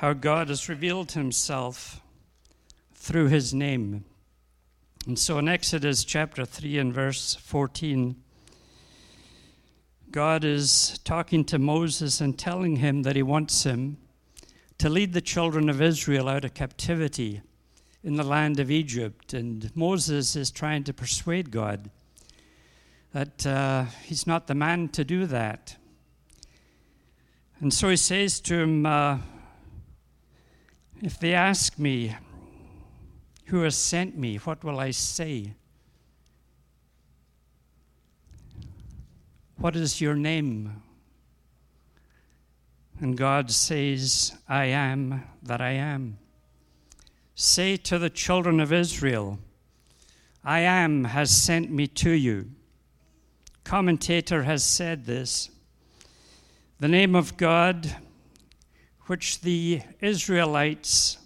how God has revealed himself through his name. And so in Exodus chapter 3 and verse 14, God is talking to Moses and telling him that he wants him to lead the children of Israel out of captivity in the land of Egypt. And Moses is trying to persuade God that uh, he's not the man to do that. And so he says to him, uh, If they ask me, who has sent me, what will I say? What is your name? And God says, I am that I am. Say to the children of Israel, I am has sent me to you. Commentator has said this. The name of God, which the Israelites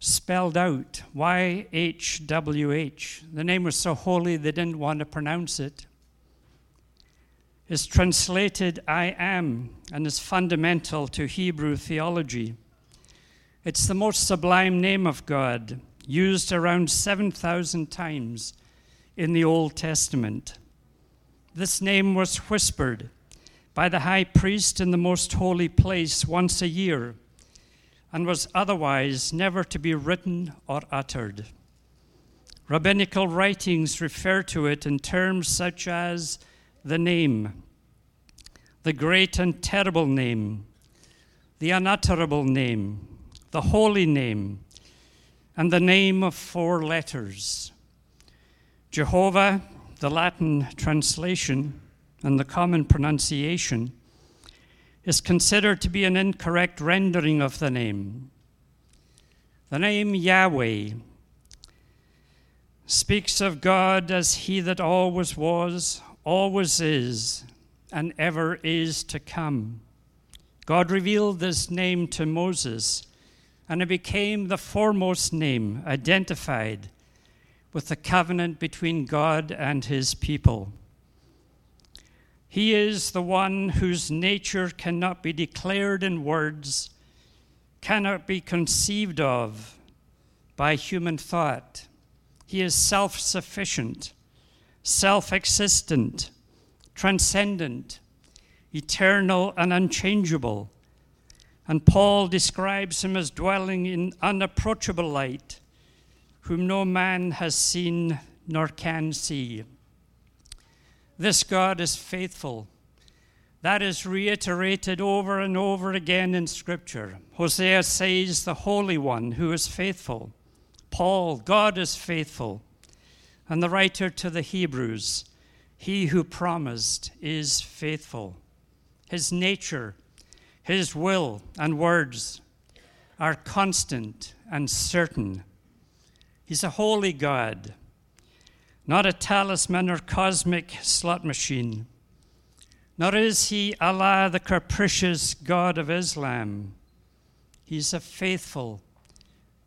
spelled out YHWH, the name was so holy they didn't want to pronounce it, is translated I am and is fundamental to Hebrew theology. It's the most sublime name of God, used around 7,000 times in the Old Testament. This name was whispered by the high priest in the most holy place once a year and was otherwise never to be written or uttered. Rabbinical writings refer to it in terms such as the name, the great and terrible name, the unutterable name, the holy name, and the name of four letters. Jehovah, the Latin translation, and the common pronunciation is considered to be an incorrect rendering of the name. The name Yahweh speaks of God as He that always was, always is, and ever is to come. God revealed this name to Moses, and it became the foremost name identified with the covenant between God and His people. He is the one whose nature cannot be declared in words, cannot be conceived of by human thought. He is self sufficient, self existent, transcendent, eternal, and unchangeable. And Paul describes him as dwelling in unapproachable light, whom no man has seen nor can see. This God is faithful. That is reiterated over and over again in Scripture. Hosea says, The Holy One who is faithful. Paul, God is faithful. And the writer to the Hebrews, He who promised is faithful. His nature, His will, and words are constant and certain. He's a holy God not a talisman or cosmic slot machine. Nor is he Allah, the capricious God of Islam. He's a faithful,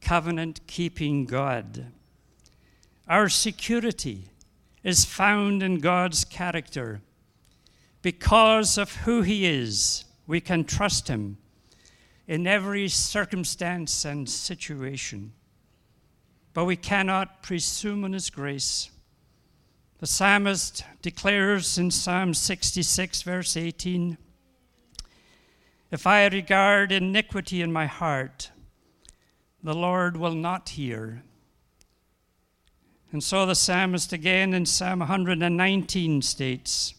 covenant keeping God. Our security is found in God's character. Because of who he is, we can trust him in every circumstance and situation. But we cannot presume on his grace the psalmist declares in Psalm 66, verse 18 If I regard iniquity in my heart, the Lord will not hear. And so the psalmist again in Psalm 119 states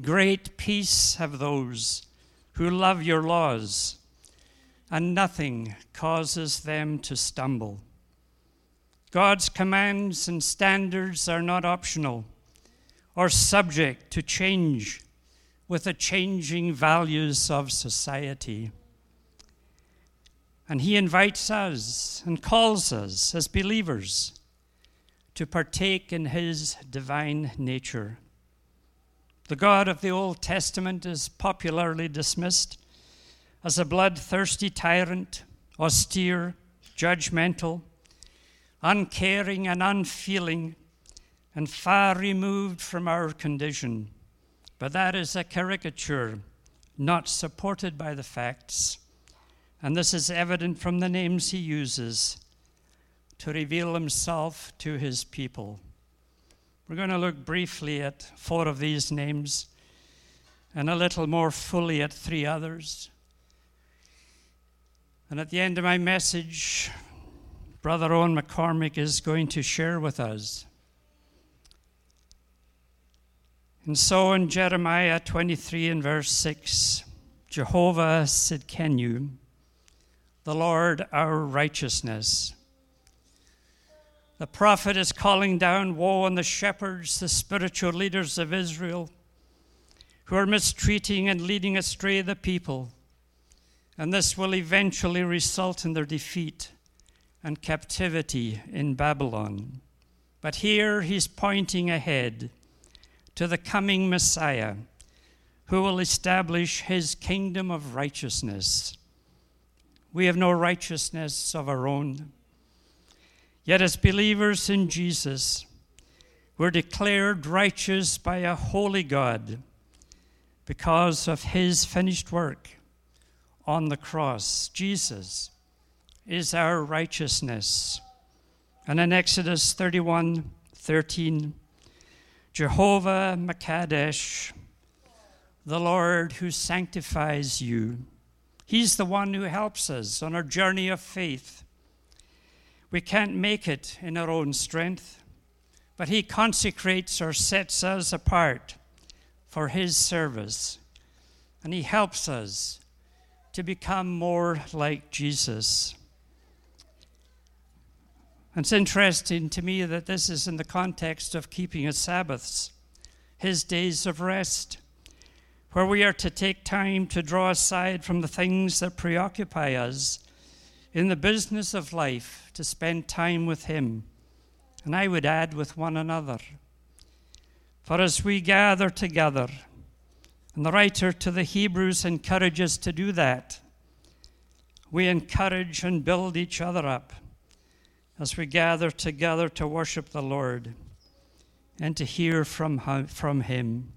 Great peace have those who love your laws, and nothing causes them to stumble. God's commands and standards are not optional or subject to change with the changing values of society. And He invites us and calls us as believers to partake in His divine nature. The God of the Old Testament is popularly dismissed as a bloodthirsty tyrant, austere, judgmental, uncaring, and unfeeling, and far removed from our condition. But that is a caricature not supported by the facts. And this is evident from the names he uses to reveal himself to his people. We're going to look briefly at four of these names and a little more fully at three others. And at the end of my message, Brother Owen McCormick is going to share with us. And so in Jeremiah 23 and verse 6, Jehovah Tsidkenu, the Lord our righteousness. The prophet is calling down woe on the shepherds, the spiritual leaders of Israel, who are mistreating and leading astray the people. And this will eventually result in their defeat and captivity in Babylon. But here he's pointing ahead to the coming Messiah who will establish his kingdom of righteousness. We have no righteousness of our own. Yet, as believers in Jesus, we're declared righteous by a holy God because of his finished work on the cross. Jesus is our righteousness. And in Exodus 31 13, Jehovah Makadesh, the Lord who sanctifies you, He's the one who helps us on our journey of faith. We can't make it in our own strength, but He consecrates or sets us apart for His service, and He helps us to become more like Jesus. It's interesting to me that this is in the context of keeping his Sabbaths, his days of rest, where we are to take time to draw aside from the things that preoccupy us in the business of life to spend time with him. And I would add with one another. For as we gather together, and the writer to the Hebrews encourages to do that, we encourage and build each other up as we gather together to worship the Lord and to hear from, from Him.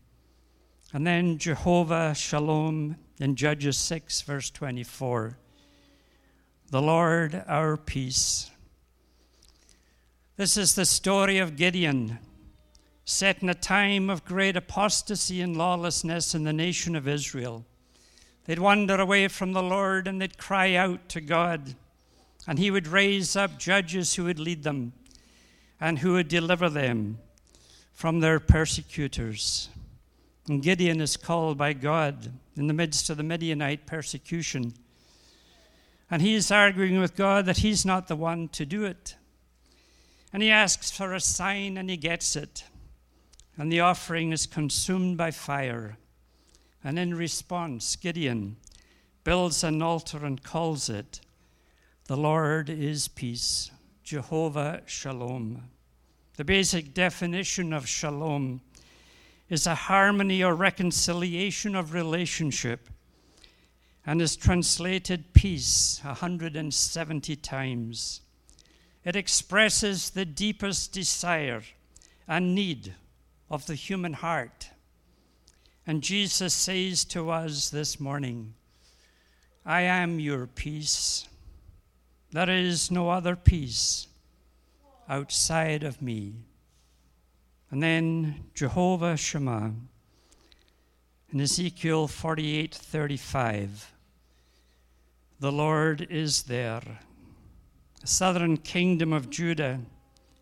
And then Jehovah Shalom in Judges 6, verse 24. The Lord our peace. This is the story of Gideon, set in a time of great apostasy and lawlessness in the nation of Israel. They'd wander away from the Lord and they'd cry out to God and he would raise up judges who would lead them and who would deliver them from their persecutors. And Gideon is called by God in the midst of the Midianite persecution. And he is arguing with God that he's not the one to do it. And he asks for a sign and he gets it. And the offering is consumed by fire. And in response, Gideon builds an altar and calls it the Lord is peace, Jehovah Shalom. The basic definition of shalom is a harmony or reconciliation of relationship and is translated peace 170 times. It expresses the deepest desire and need of the human heart. And Jesus says to us this morning, I am your peace. There is no other peace outside of me. And then Jehovah Shammah in Ezekiel 48:35 The Lord is there. The southern kingdom of Judah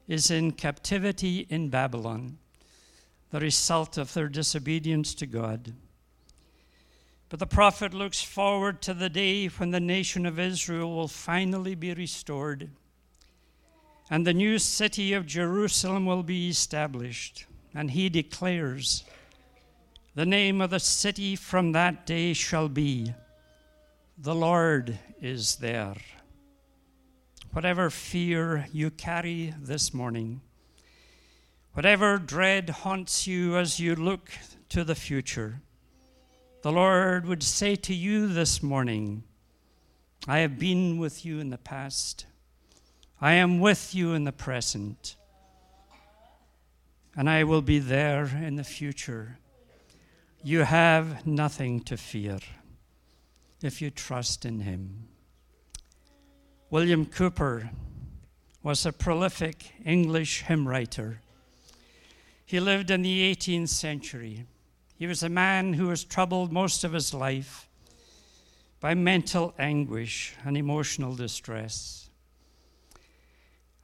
is in captivity in Babylon, the result of their disobedience to God. But the prophet looks forward to the day when the nation of Israel will finally be restored and the new city of Jerusalem will be established. And he declares, The name of the city from that day shall be, The Lord is there. whatever fear you carry this morning, whatever dread haunts you as you look to the future, the Lord would say to you this morning, I have been with you in the past. I am with you in the present. And I will be there in the future. You have nothing to fear if you trust in Him. William Cowper was a prolific English hymn writer. He lived in the 18th century. He was a man who was troubled most of his life by mental anguish and emotional distress.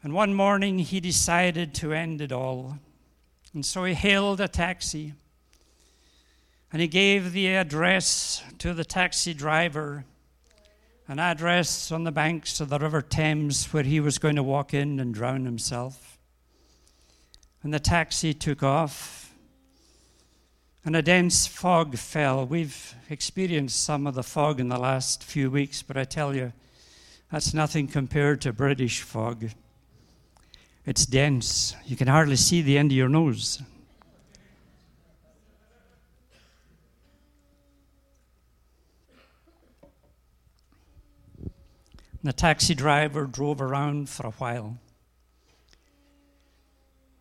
And one morning he decided to end it all. And so he hailed a taxi and he gave the address to the taxi driver an address on the banks of the River Thames where he was going to walk in and drown himself. And the taxi took off, and a dense fog fell. We've experienced some of the fog in the last few weeks, but I tell you, that's nothing compared to British fog. It's dense. You can hardly see the end of your nose. The taxi driver drove around for a while.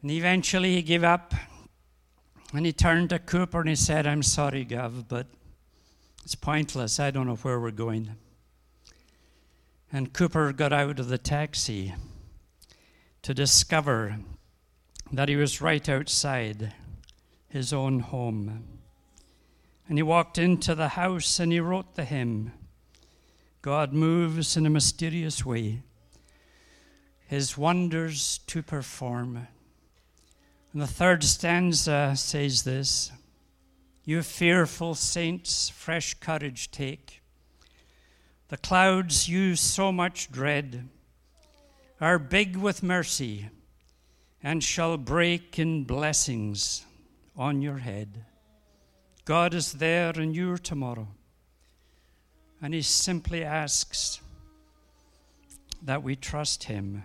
And eventually he gave up and he turned to Cowper and he said, I'm sorry, Gov, but it's pointless. I don't know where we're going. And Cowper got out of the taxi to discover that he was right outside his own home. And he walked into the house and he wrote the hymn. God moves in a mysterious way, his wonders to perform. And the third stanza says this You fearful saints, fresh courage take. The clouds you so much dread are big with mercy and shall break in blessings on your head. God is there in your tomorrow. And he simply asks that we trust him.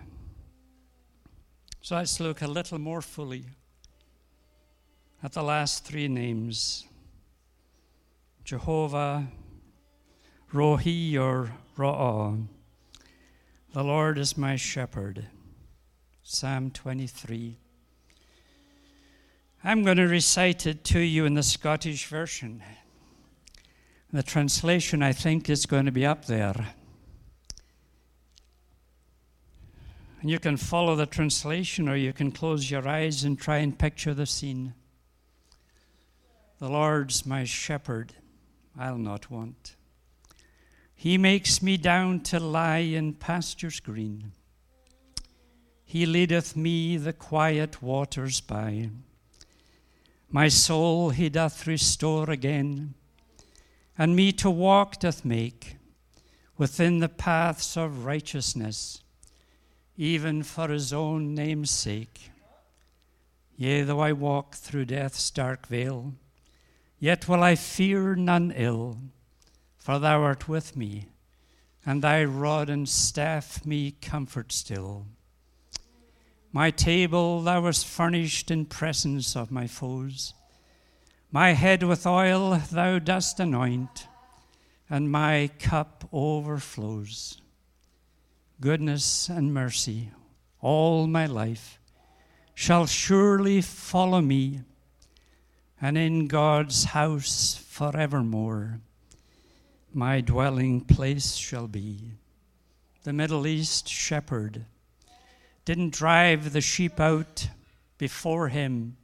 So let's look a little more fully at the last three names Jehovah, Rohi, or Ra'ah. The Lord is my shepherd. Psalm 23. I'm going to recite it to you in the Scottish version. The translation, I think, is going to be up there. And you can follow the translation or you can close your eyes and try and picture the scene. The Lord's my shepherd, I'll not want. He makes me down to lie in pastures green. He leadeth me the quiet waters by. My soul he doth restore again and me to walk doth make within the paths of righteousness, even for his own name's sake. Yea, though I walk through death's dark vale, yet will I fear none ill, for thou art with me, and thy rod and staff me comfort still. My table thou hast furnished in presence of my foes. My head with oil thou dost anoint, and my cup overflows. Goodness and mercy all my life shall surely follow me, and in God's house forevermore my dwelling place shall be. The Middle East shepherd didn't drive the sheep out before him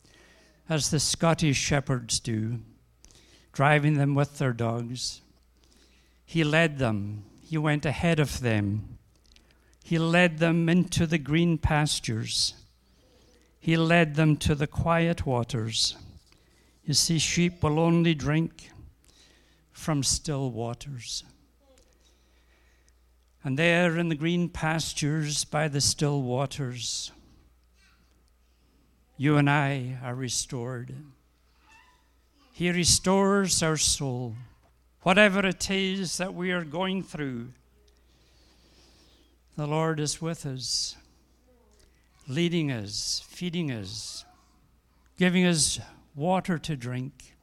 as the Scottish shepherds do, driving them with their dogs. He led them, he went ahead of them. He led them into the green pastures. He led them to the quiet waters. You see, sheep will only drink from still waters. And there in the green pastures by the still waters, you and I are restored. He restores our soul. Whatever it is that we are going through, the Lord is with us, leading us, feeding us, giving us water to drink,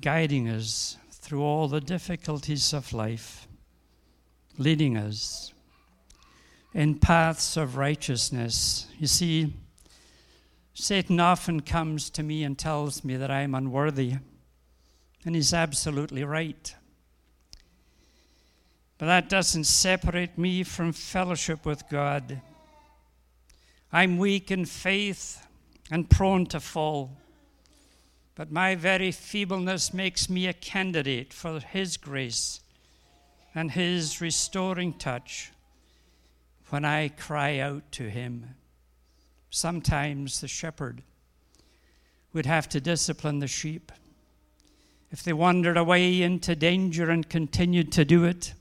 guiding us through all the difficulties of life, leading us in paths of righteousness. You see, Satan often comes to me and tells me that I am unworthy, and he's absolutely right. But that doesn't separate me from fellowship with God. I'm weak in faith and prone to fall. But my very feebleness makes me a candidate for His grace and His restoring touch when I cry out to Him. Sometimes the shepherd would have to discipline the sheep. If they wandered away into danger and continued to do it,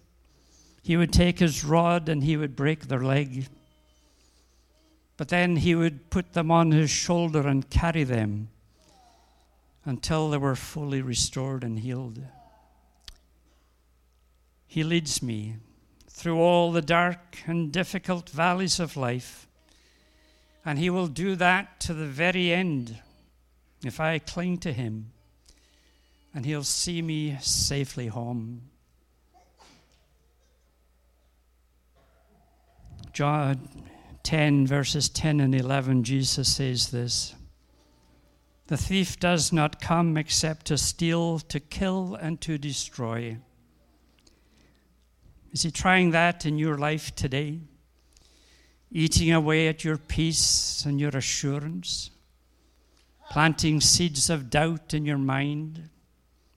he would take his rod and he would break their leg. But then he would put them on his shoulder and carry them until they were fully restored and healed. He leads me through all the dark and difficult valleys of life, and He will do that to the very end if I cling to Him, and He'll see me safely home. John 10, verses 10 and 11, Jesus says this The thief does not come except to steal, to kill, and to destroy. Is he trying that in your life today? Eating away at your peace and your assurance? Planting seeds of doubt in your mind,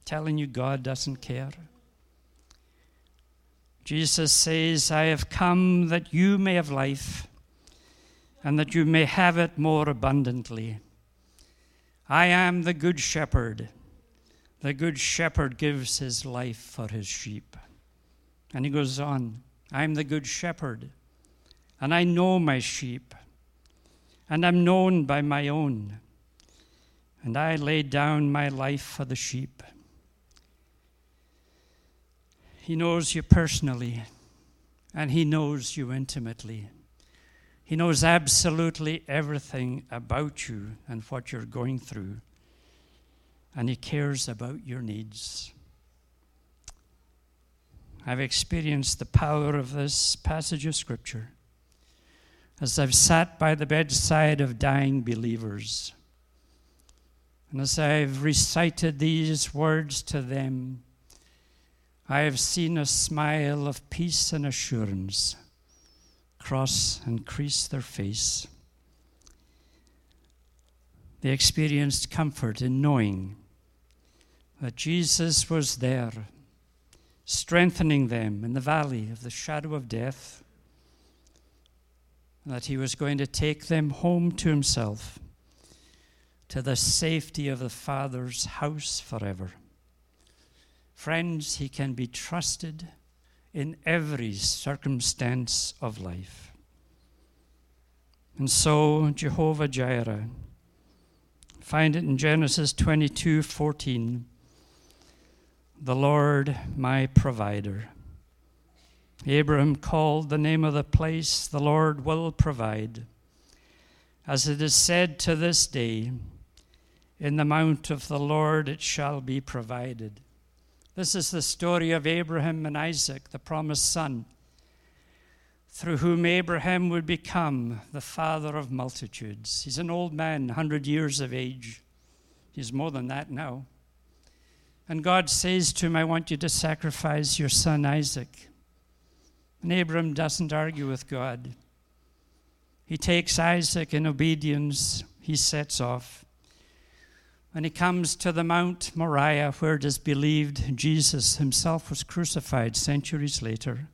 telling you God doesn't care? Jesus says, I have come that you may have life and that you may have it more abundantly. I am the good shepherd. The good shepherd gives his life for his sheep. And he goes on, I'm the good shepherd, and I know my sheep, and I'm known by my own, and I lay down my life for the sheep. He knows you personally, and He knows you intimately. He knows absolutely everything about you and what you're going through, and He cares about your needs. I've experienced the power of this passage of Scripture as I've sat by the bedside of dying believers. And as I've recited these words to them, I have seen a smile of peace and assurance cross and crease their face. They experienced comfort in knowing that Jesus was there, strengthening them in the valley of the shadow of death, that he was going to take them home to himself, to the safety of the Father's house forever. Friends, he can be trusted in every circumstance of life. And so, Jehovah Jireh, find it in Genesis 22 14. The Lord my provider. Abraham called the name of the place, the Lord will provide. As it is said to this day, in the mount of the Lord it shall be provided. This is the story of Abraham and Isaac, the promised son, through whom Abraham would become the father of multitudes. He's an old man, 100 years of age. He's more than that now. And God says to him, I want you to sacrifice your son Isaac. And Abraham doesn't argue with God. He takes Isaac in obedience, he sets off. When he comes to the Mount Moriah, where it is believed Jesus himself was crucified centuries later,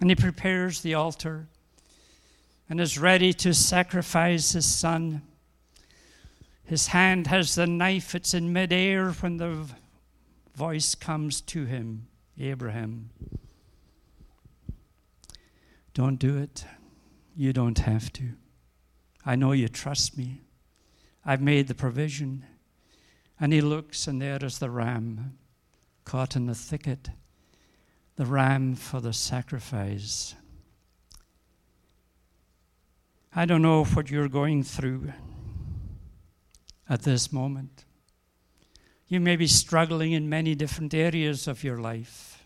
and he prepares the altar and is ready to sacrifice his son. His hand has the knife, it's in midair when the voice comes to him Abraham. Don't do it. You don't have to. I know you trust me. I've made the provision. And he looks, and there is the ram caught in the thicket, the ram for the sacrifice. I don't know what you're going through at this moment. You may be struggling in many different areas of your life.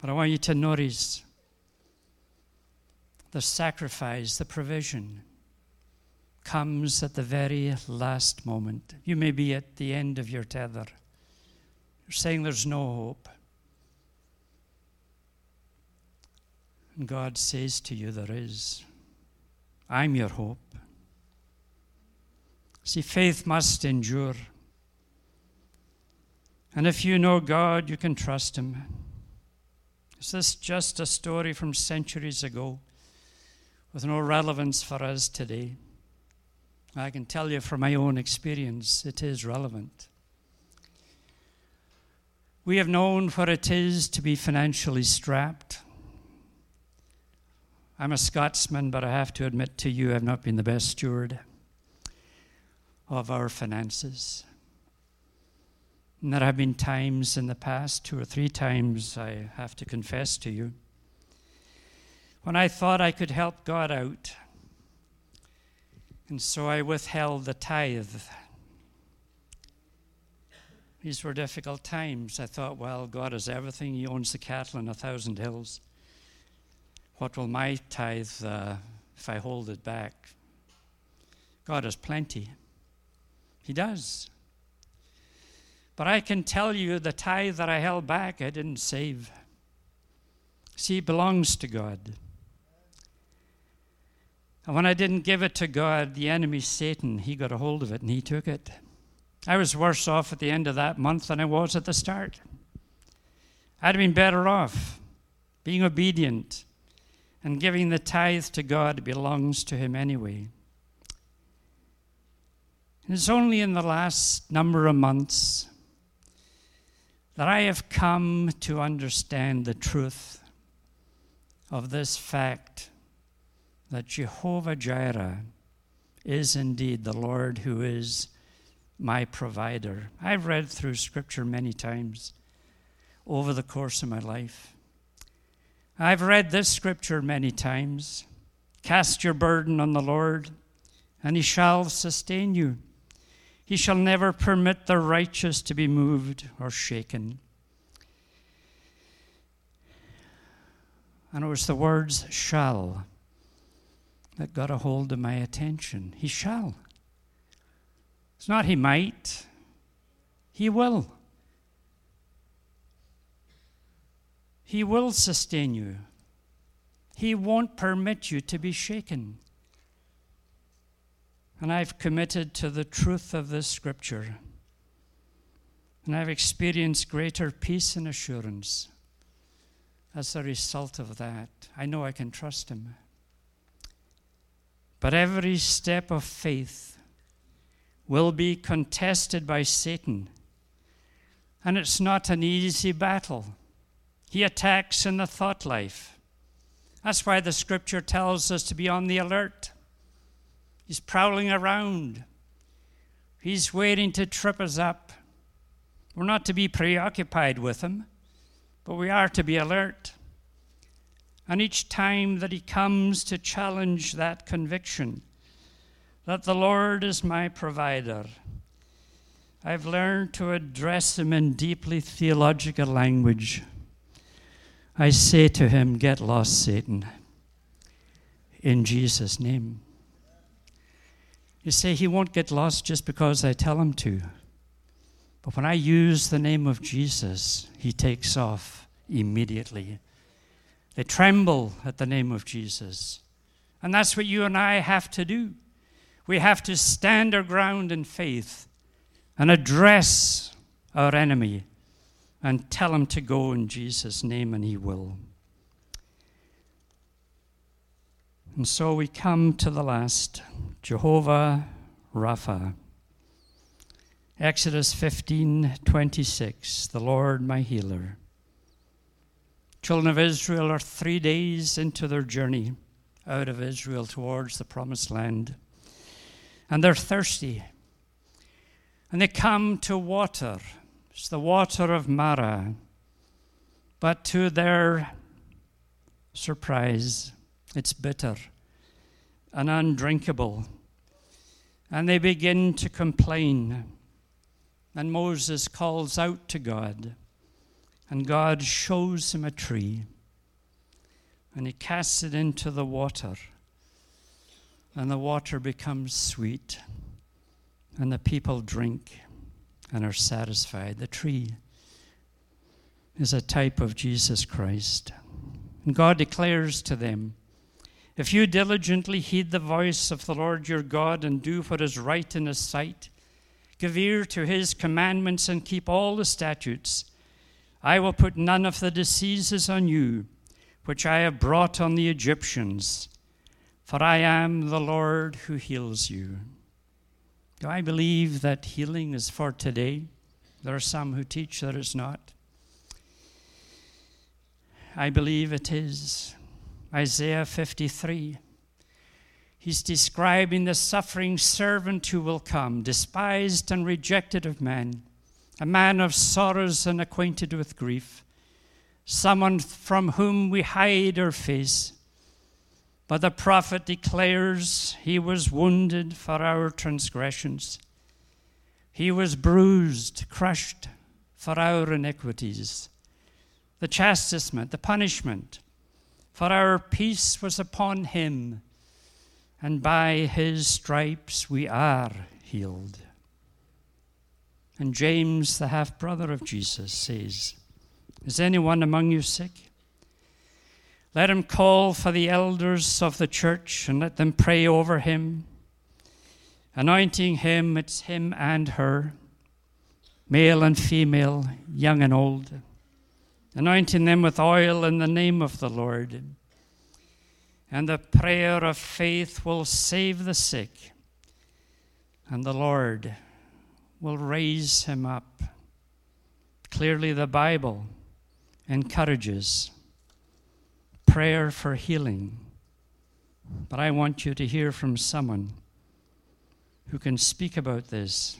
But I want you to notice the sacrifice, the provision comes at the very last moment. You may be at the end of your tether. You're saying there's no hope. And God says to you, There is. I'm your hope. See, faith must endure. And if you know God, you can trust Him. Is this just a story from centuries ago with no relevance for us today? I can tell you from my own experience, it is relevant. We have known what it is to be financially strapped. I'm a Scotsman, but I have to admit to you, I've not been the best steward of our finances. And there have been times in the past, two or three times, I have to confess to you, when I thought I could help God out. And so I withheld the tithe. These were difficult times. I thought, well, God has everything. He owns the cattle on a thousand hills. What will my tithe uh, if I hold it back? God has plenty. He does. But I can tell you the tithe that I held back, I didn't save. See, it belongs to God. And when I didn't give it to God, the enemy, Satan, he got a hold of it and he took it. I was worse off at the end of that month than I was at the start. I'd have been better off being obedient and giving the tithe to God belongs to Him anyway. And it's only in the last number of months that I have come to understand the truth of this fact that Jehovah Jireh is indeed the Lord who is my provider. I've read through Scripture many times over the course of my life. I've read this Scripture many times Cast your burden on the Lord, and He shall sustain you. He shall never permit the righteous to be moved or shaken. And it was the words shall that got a hold of my attention. He shall. It's not he might, he will. He will sustain you. He won't permit you to be shaken. And I've committed to the truth of this scripture. And I've experienced greater peace and assurance as a result of that. I know I can trust Him. But every step of faith will be contested by Satan. And it's not an easy battle. He attacks in the thought life. That's why the scripture tells us to be on the alert. He's prowling around. He's waiting to trip us up. We're not to be preoccupied with him, but we are to be alert. And each time that he comes to challenge that conviction that the Lord is my provider, I've learned to address him in deeply theological language. I say to him, Get lost, Satan, in Jesus' name. You say he won't get lost just because I tell him to. But when I use the name of Jesus, he takes off immediately. They tremble at the name of Jesus. And that's what you and I have to do. We have to stand our ground in faith and address our enemy and tell him to go in Jesus' name, and he will. And so we come to the last Jehovah Rapha. Exodus 15:26 The Lord my healer. Children of Israel are 3 days into their journey out of Israel towards the promised land. And they're thirsty. And they come to water It's the water of Marah. But to their surprise, it's bitter and undrinkable. And they begin to complain. And Moses calls out to God. And God shows him a tree. And he casts it into the water. And the water becomes sweet. And the people drink and are satisfied. The tree is a type of Jesus Christ. And God declares to them, If you diligently heed the voice of the Lord your God and do what is right in his sight, give ear to his commandments and keep all the statutes, I will put none of the diseases on you which I have brought on the Egyptians, for I am the Lord who heals you. Do I believe that healing is for today? There are some who teach that it's not. I believe it is. Isaiah 53. He's describing the suffering servant who will come, despised and rejected of men, a man of sorrows and acquainted with grief, someone from whom we hide our face. But the prophet declares he was wounded for our transgressions, he was bruised, crushed for our iniquities. The chastisement, the punishment for our peace was upon him, and by his stripes we are healed. And James, the half brother of Jesus, says, Is anyone among you sick? Let him call for the elders of the church and let them pray over him, anointing him, it's him and her, male and female, young and old anointing them with oil in the name of the Lord. And the prayer of faith will save the sick, and the Lord will raise him up. Clearly, the Bible encourages prayer for healing. But I want you to hear from someone who can speak about this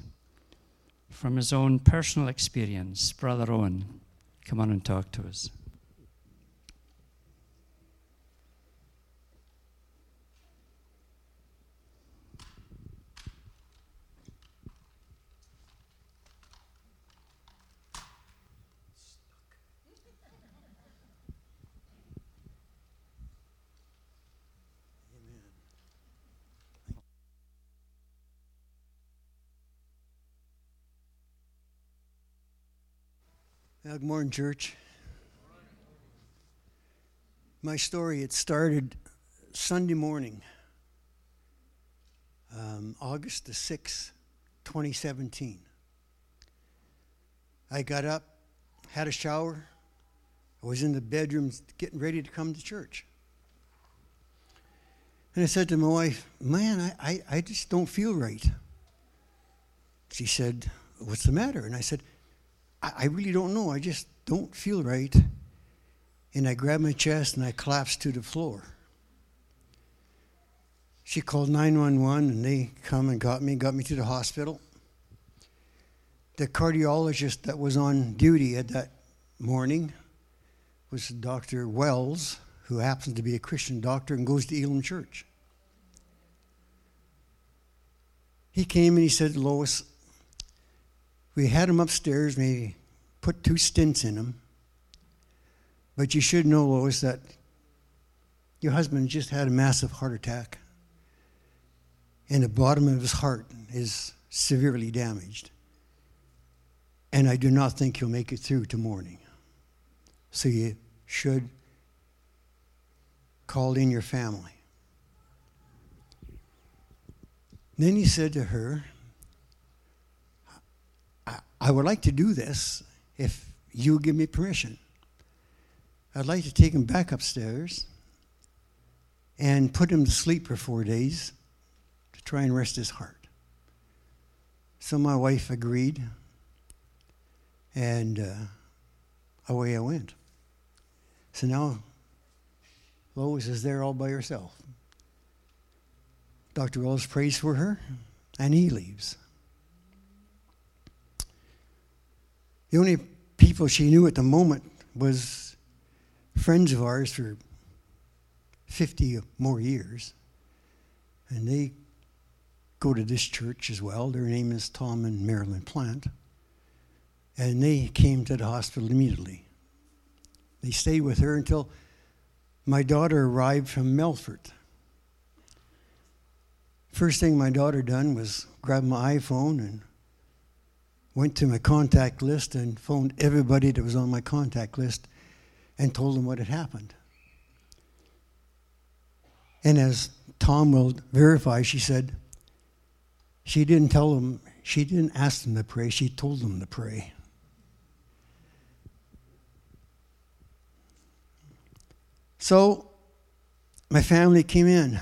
from his own personal experience, Brother Owen. Come on and talk to us. Well, good morning, church. My story, it started Sunday morning, um, August the 6th, 2017. I got up, had a shower, I was in the bedroom getting ready to come to church. And I said to my wife, Man, I, I, I just don't feel right. She said, What's the matter? And I said, I, I really don't know. I just don't feel right. And I grabbed my chest and I collapsed to the floor. She called 911 and they come and got me, got me to the hospital. The cardiologist that was on duty at that morning was Dr. Wells, who happens to be a Christian doctor and goes to Elam Church. He came and he said, Lois, we had him upstairs, maybe put two stents in him. But you should know, Lois, that your husband just had a massive heart attack, and the bottom of his heart is severely damaged. And I do not think he'll make it through to morning. So you should call in your family. Then he said to her, I would like to do this if you give me permission. I'd like to take him back upstairs and put him to sleep for four days to try and rest his heart. So my wife agreed, and uh, away I went. So now Lois is there all by herself. Dr. Wells prays for her, and he leaves. The only people she knew at the moment was friends of ours for 50 more years. And they go to this church as well. Their name is Tom and Marilyn Plant. And they came to the hospital immediately. They stayed with her until my daughter arrived from Melfort. First thing my daughter done was grab my iPhone and went to my contact list and phoned everybody that was on my contact list and told them what had happened. And as Tom will verify, she said, she didn't tell them, she didn't ask them to pray, she told them to pray. So my family came in.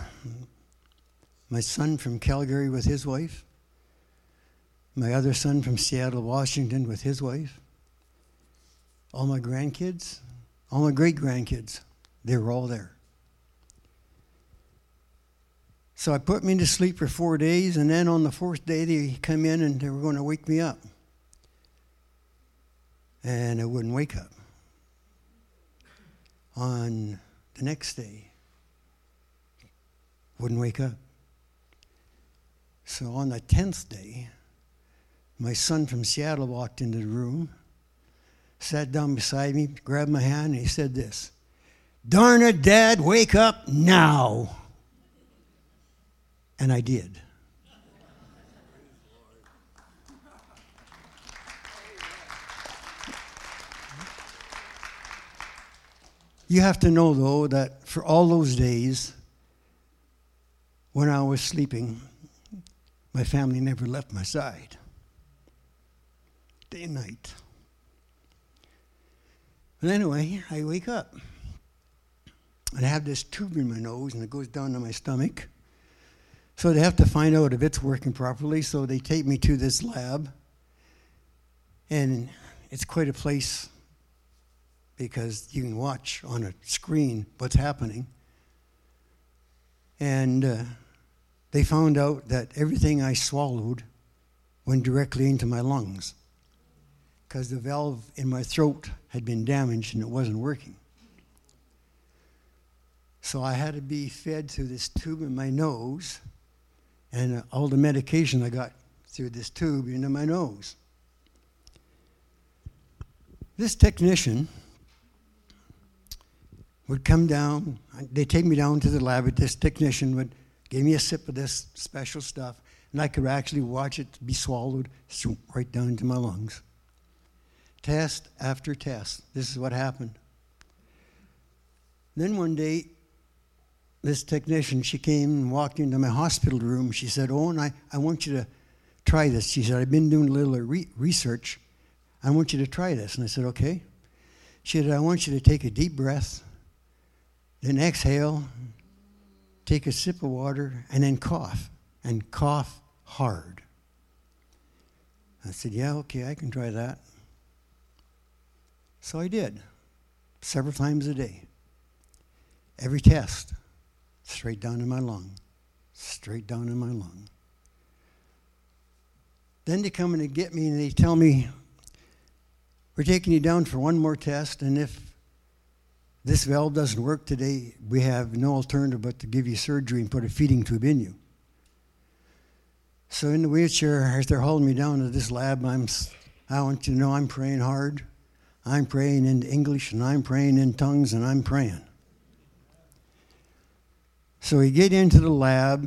My son from Calgary with his wife, my other son from Seattle, Washington with his wife, all my grandkids, all my great grandkids, they were all there. So I put me to sleep for four days, and then on the fourth day, they come in and they were going to wake me up. And I wouldn't wake up. On the next day, wouldn't wake up. So on the tenth day, my son from Seattle walked into the room, sat down beside me, grabbed my hand, and he said this Darn it, Dad, wake up now. And I did. You have to know, though, that for all those days when I was sleeping, my family never left my side. Day and night. But anyway, I wake up. And I have this tube in my nose, and it goes down to my stomach. So they have to find out if it's working properly. So they take me to this lab. And it's quite a place because you can watch on a screen what's happening. And uh, they found out that everything I swallowed went directly into my lungs because the valve in my throat had been damaged and it wasn't working. So I had to be fed through this tube in my nose, and uh, all the medication I got through this tube into my nose. This technician would come down. They take me down to the lab. This technician would give me a sip of this special stuff, and I could actually watch it be swallowed right down into my lungs. Test after test. This is what happened. Then one day, this technician, she came and walked into my hospital room. She said, oh, Owen, I, I want you to try this. She said, I've been doing a little re- research. I want you to try this. And I said, okay. She said, I want you to take a deep breath then exhale, take a sip of water, and then cough, and cough hard. I said, Yeah, okay, I can try that. So I did, several times a day. Every test, straight down in my lung, straight down in my lung. Then they come in and get me and they tell me, We're taking you down for one more test, and if this valve doesn't work today, we have no alternative but to give you surgery and put a feeding tube in you. So in the wheelchair, as they're holding me down to this lab, I'm, I want you to know I'm praying hard. I'm praying in English and I'm praying in tongues and I'm praying. So we get into the lab.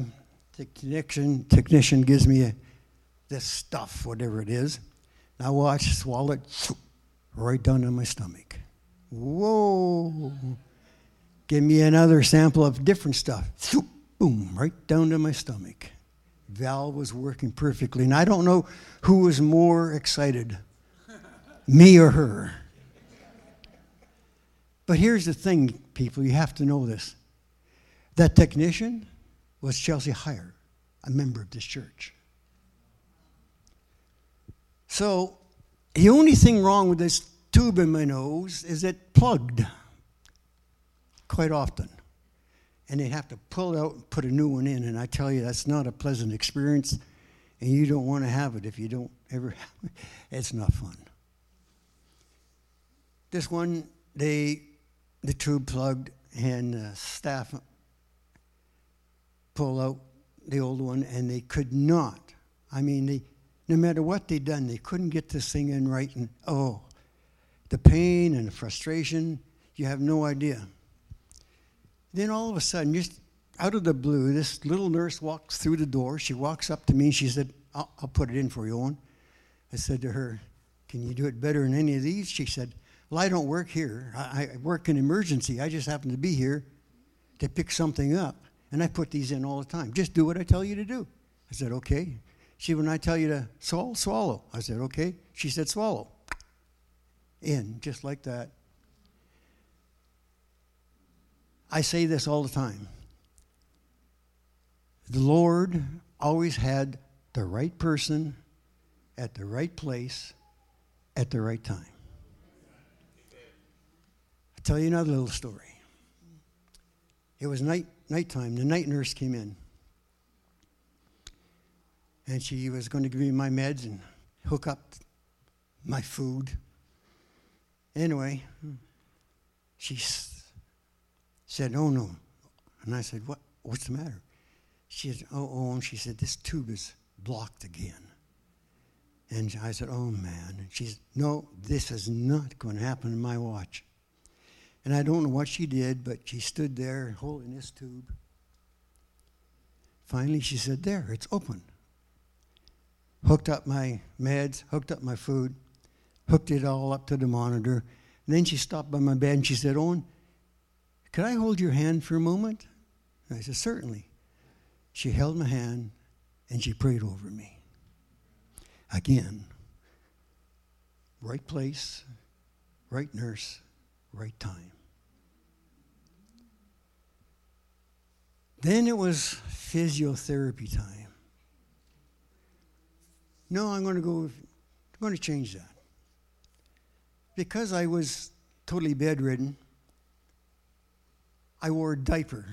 The technician, technician gives me a, this stuff, whatever it is. And I watch, swallow it right down in my stomach. Whoa. Give me another sample of different stuff. Boom, right down to my stomach. Valve was working perfectly. And I don't know who was more excited, me or her. But here's the thing, people, you have to know this. That technician was Chelsea Heyer, a member of this church. So, the only thing wrong with this tube in my nose is it plugged quite often. And they have to pull it out and put a new one in. And I tell you, that's not a pleasant experience. And you don't want to have it if you don't ever have it. It's not fun. this one, they, the tube plugged and the staff pull out the old one and they could not. I mean, they, no matter what they'd done, they couldn't get this thing in right. And oh, the pain and the frustration, you have no idea. Then all of a sudden, just out of the blue, this little nurse walks through the door. She walks up to me and she said, I'll, I'll put it in for you, Owen. I said to her, Can you do it better than any of these? She said, Well, I don't work here. I, I work in emergency. I just happen to be here to pick something up. And I put these in all the time. Just do what I tell you to do. I said, Okay. She, when I tell you to swallow, swallow. I said, Okay. She said, Swallow. In, just like that. I say this all the time. The Lord always had the right person at the right place at the right time. I'll tell you another little story. It was night nighttime. The night nurse came in. And she was going to give me my meds and hook up my food. Anyway, she said, Oh no. And I said, What what's the matter? She said, Oh, oh, and she said, This tube is blocked again. And I said, Oh man. And she said, No, this is not going to happen in my watch. And I don't know what she did, but she stood there holding this tube. Finally, she said, There, it's open. Hooked up my meds, hooked up my food, hooked it all up to the monitor. And then she stopped by my bed and she said, Owen, could I hold your hand for a moment? And I said, Certainly. She held my hand and she prayed over me. Again, right place, right nurse, right time. Then it was physiotherapy time. No, I'm going to go, I'm going to change that. Because I was totally bedridden, I wore a diaper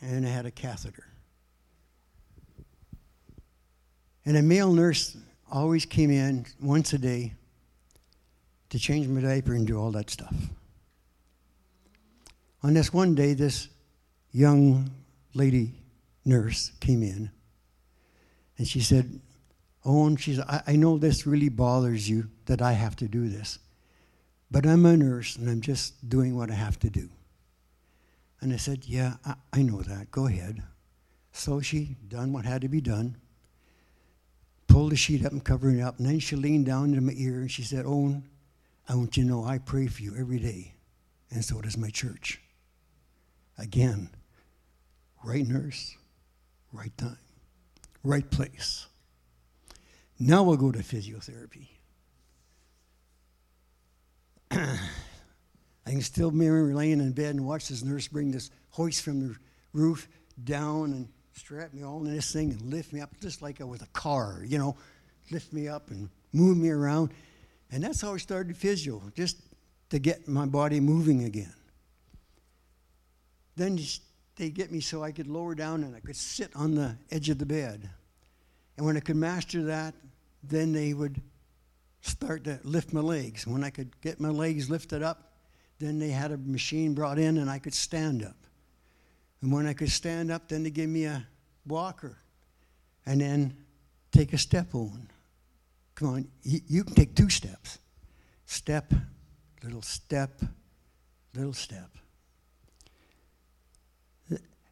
and I had a catheter. And a male nurse always came in once a day to change my diaper and do all that stuff. On this one day, this young lady nurse came in and she said, Owen, she said, I, I know this really bothers you that I have to do this, but I'm a nurse and I'm just doing what I have to do. And I said, Yeah, I, I know that. Go ahead. So she done what had to be done, pulled the sheet up and covered it up, and then she leaned down into my ear and she said, Owen, I want you to know I pray for you every day, and so does my church. Again, right nurse, right time, right place. Now we'll go to physiotherapy. I can still remember laying in bed and watch this nurse bring this hoist from the roof down and strap me all in this thing and lift me up just like I was a car, you know, lift me up and move me around. And that's how I started physio, just to get my body moving again. Then they get me so I could lower down and I could sit on the edge of the bed. And when I could master that, then they would start to lift my legs. When I could get my legs lifted up, then they had a machine brought in and I could stand up. And when I could stand up, then they gave me a walker. And then take a step on. Come on, you, you can take two steps. Step, little step, little step.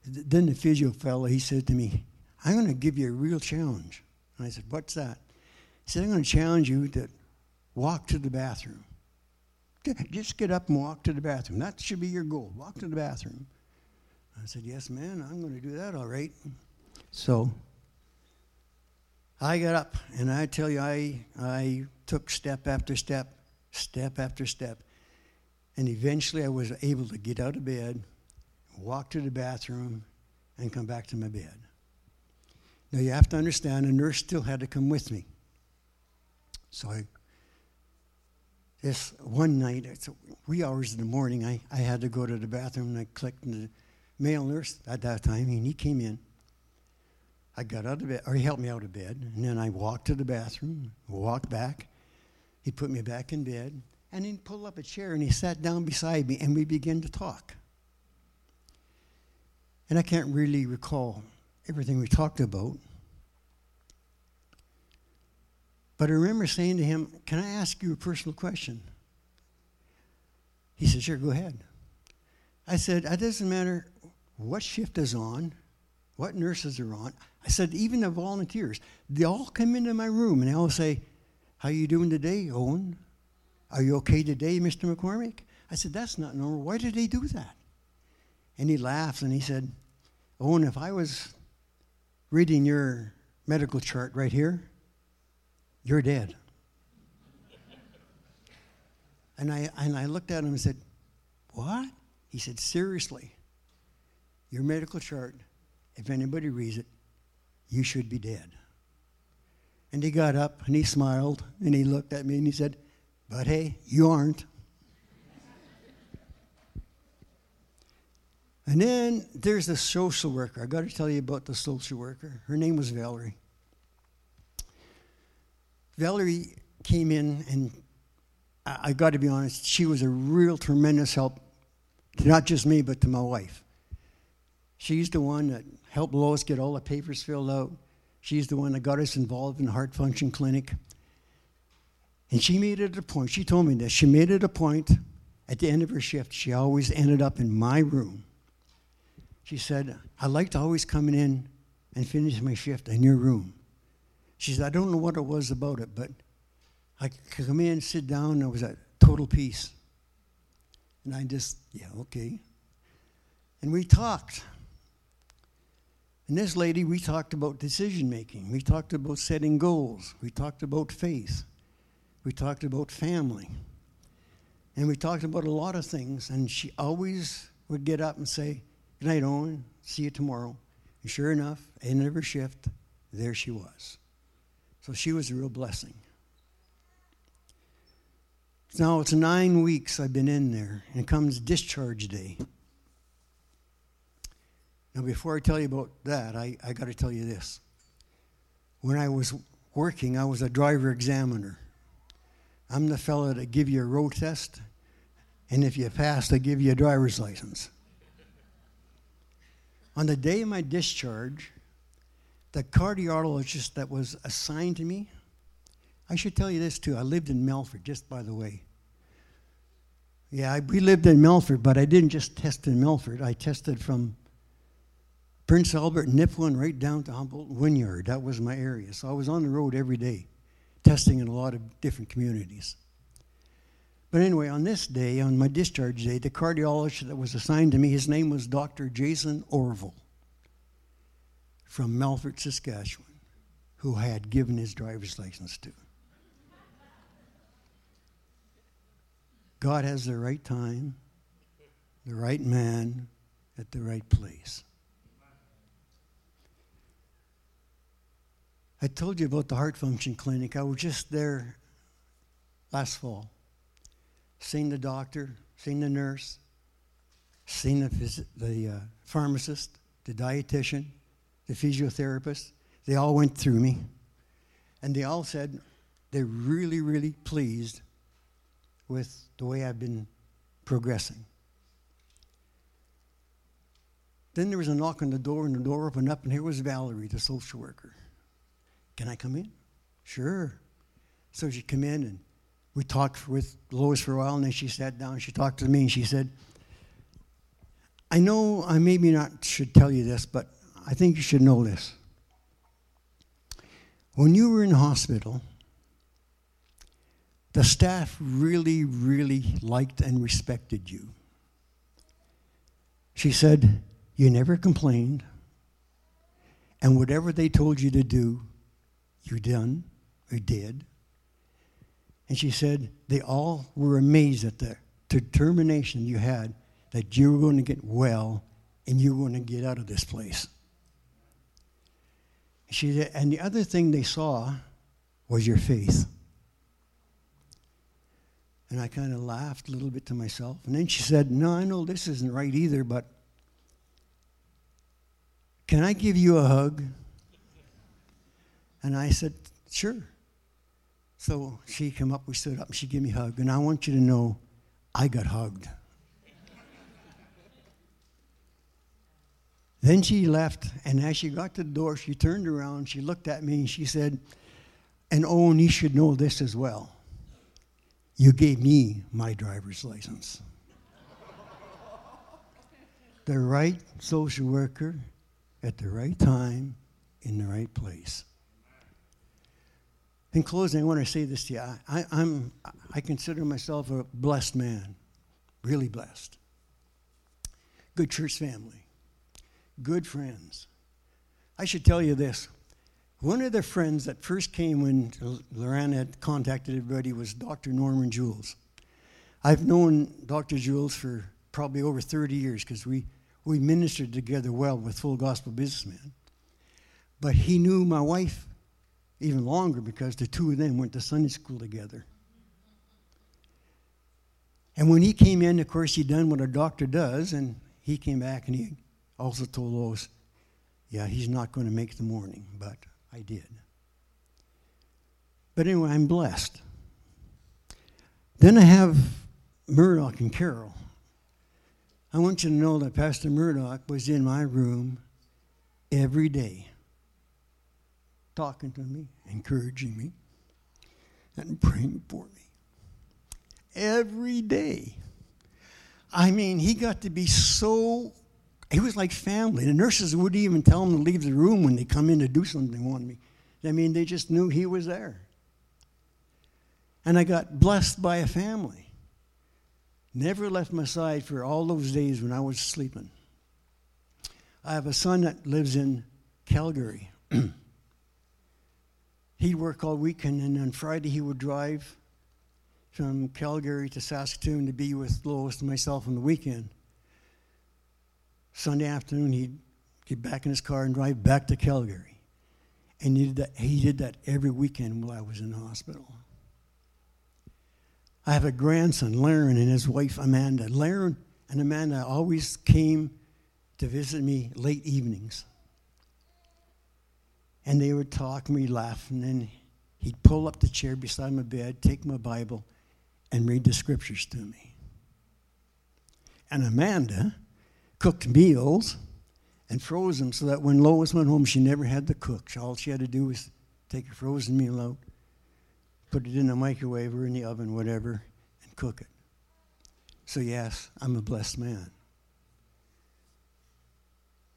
Then the physio fellow, he said to me, I'm going to give you a real challenge. And I said, What's that? He said, I'm going to challenge you to walk to the bathroom. Just get up and walk to the bathroom. That should be your goal. Walk to the bathroom. I said, Yes, man, I'm going to do that all right. So I got up, and I tell you, I, I took step after step, step after step. And eventually I was able to get out of bed, walk to the bathroom, and come back to my bed. Now you have to understand, a nurse still had to come with me. So I this one night, it's wee hours in the morning, I, I had to go to the bathroom and I clicked and the male nurse at that time, and he came in. I got out of bed, or he helped me out of bed, and then I walked to the bathroom, walked back. He put me back in bed, And he pulled up a chair and he sat down beside me and we began to talk. And I can't really recall everything we talked about. But I remember saying to him, Can I ask you a personal question? He said, Sure, go ahead. I said, It doesn't matter what shift is on, what nurses are on. I said, even the volunteers, they all come into my room and they all say, How are you doing today, Owen? Are you okay today, Mr. McCormick? I said, That's not normal. Why did they do that? And he laughs and he said, Owen, if I was reading your medical chart right here, you're dead. and I and I looked at him and said, What? He said, Seriously, your medical chart, if anybody reads it, you should be dead. And he got up and he smiled and he looked at me and he said, But hey, you aren't. And then there's the social worker. I got to tell you about the social worker. Her name was Valerie. Valerie came in, and I, I got to be honest, she was a real tremendous help to not just me, but to my wife. She's the one that helped Lois get all the papers filled out. She's the one that got us involved in the heart function clinic. And she made it a point, she told me this, she made it a point at the end of her shift, she always ended up in my room. She said, I liked always coming in and finishing my shift in your room. She said, I don't know what it was about it, but I could come in, sit down, and it was a total peace. And I just, yeah, okay. And we talked. And this lady, we talked about decision making. We talked about setting goals. We talked about faith. We talked about family. And we talked about a lot of things. And she always would get up and say, Good night, Owen. See you tomorrow. And sure enough, end of her shift, there she was. So she was a real blessing. Now it's nine weeks I've been in there, and it comes discharge day. Now, before I tell you about that, I, I got to tell you this. When I was working, I was a driver examiner. I'm the fellow that give you a road test, and if you pass, I give you a driver's license. On the day of my discharge, the cardiologist that was assigned to me, I should tell you this too. I lived in Melfort, just by the way. Yeah, I, we lived in Melfort, but I didn't just test in Melfort. I tested from Prince Albert, Nipawin, right down to Humboldt Wynyard. That was my area. So I was on the road every day, testing in a lot of different communities. But anyway, on this day, on my discharge day, the cardiologist that was assigned to me, his name was Dr. Jason Orville from Melfort, Saskatchewan, who I had given his driver's license to. God has the right time, the right man at the right place. I told you about the heart function clinic. I was just there last fall. Seen the doctor, seen the nurse, seen the, phys- the uh, pharmacist, the dietitian, the physiotherapist. They all went through me. And they all said they're really, really pleased with the way I've been progressing. Then there was a knock on the door, and the door opened up, and here was Valerie, the social worker. Can I come in? Sure. So she came in, and we talked with Lois for a while, and then she sat down. She talked to me, and she said, I know I maybe not should tell you this, but I think you should know this. When you were in hospital, the staff really, really liked and respected you. She said, You never complained, and whatever they told you to do, you done or did. And she said, They all were amazed at the determination you had that you were going to get well and you were going to get out of this place. She said, and the other thing they saw was your faith. And I kind of laughed a little bit to myself. And then she said, No, I know this isn't right either, but can I give you a hug? And I said, Sure. So she came up, we stood up, and she gave me a hug. And I want you to know, I got hugged. then she left, and as she got to the door, she turned around, she looked at me, and she said, And Owen, you should know this as well. You gave me my driver's license. the right social worker at the right time in the right place. In closing, I want to say this to you. I, am I consider myself a blessed man, really blessed. Good church family, good friends. I should tell you this. One of the friends that first came when Lorraine had contacted everybody was Dr. Norman Jules. I've known Dr. Jules for probably over 30 years because we, we ministered together well with Full Gospel Businessmen. But he knew my wife even longer because the two of them went to Sunday school together. And when he came in, of course, he done what a doctor does, and he came back and he also told Lois, yeah, he's not going to make the morning, but I did. But anyway, I'm blessed. Then I have Murdoch and Carol. I want you to know that Pastor Murdoch was in my room every day talking to me, encouraging me, and praying for me. Every day. I mean, he got to be so, he was like family. The nurses wouldn't even tell him to leave the room when they come in to do something on me. I mean, they just knew he was there. And I got blessed by a family. Never left my side for all those days when I was sleeping. I have a son that lives in Calgary. he'd work all weekend, and on Friday he would drive from Calgary to Saskatoon to be with Lois and myself on the weekend. Sunday afternoon, he'd get back in his car and drive back to Calgary. And he did that, he did that every weekend while I was in the hospital. I have a grandson, Laren, and his wife, Amanda. Laren and Amanda always came to visit me late evenings. And they would talk and we'd laugh. And then he'd pull up the chair beside my bed, take my Bible, and read the scriptures to me. And Amanda cooked meals and froze them so that when Lois went home, she never had to cook. All she had to do was take a frozen meal out, put it in the microwave or in the oven, whatever, and cook it. So, yes, I'm a blessed man.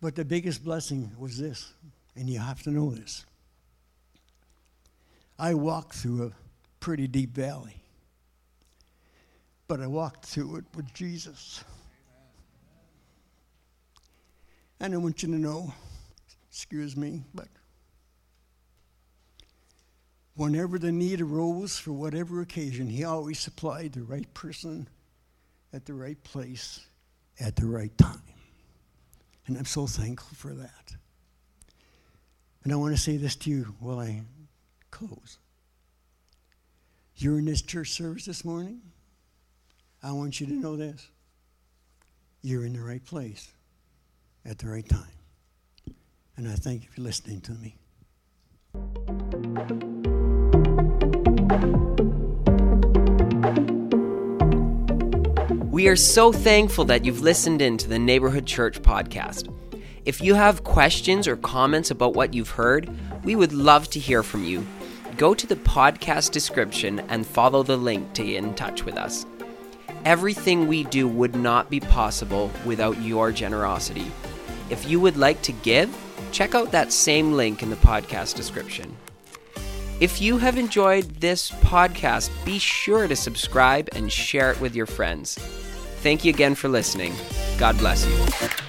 But the biggest blessing was this and you have to know this. I walked through a pretty deep valley, but I walked through it with Jesus. And I want you to know, excuse me, but whenever the need arose for whatever occasion, he always supplied the right person at the right place at the right time. And I'm so thankful for that. And I want to say this to you while I close. You're in this church service this morning. I want you to know this. You're in the right place at the right time. And I thank you for listening to me. We are so thankful that you've listened in to the Neighborhood Church podcast. If you have questions or comments about what you've heard, we would love to hear from you. Go to the podcast description and follow the link to get in touch with us. Everything we do would not be possible without your generosity. If you would like to give, check out that same link in the podcast description. If you have enjoyed this podcast, be sure to subscribe and share it with your friends. Thank you again for listening. God bless you.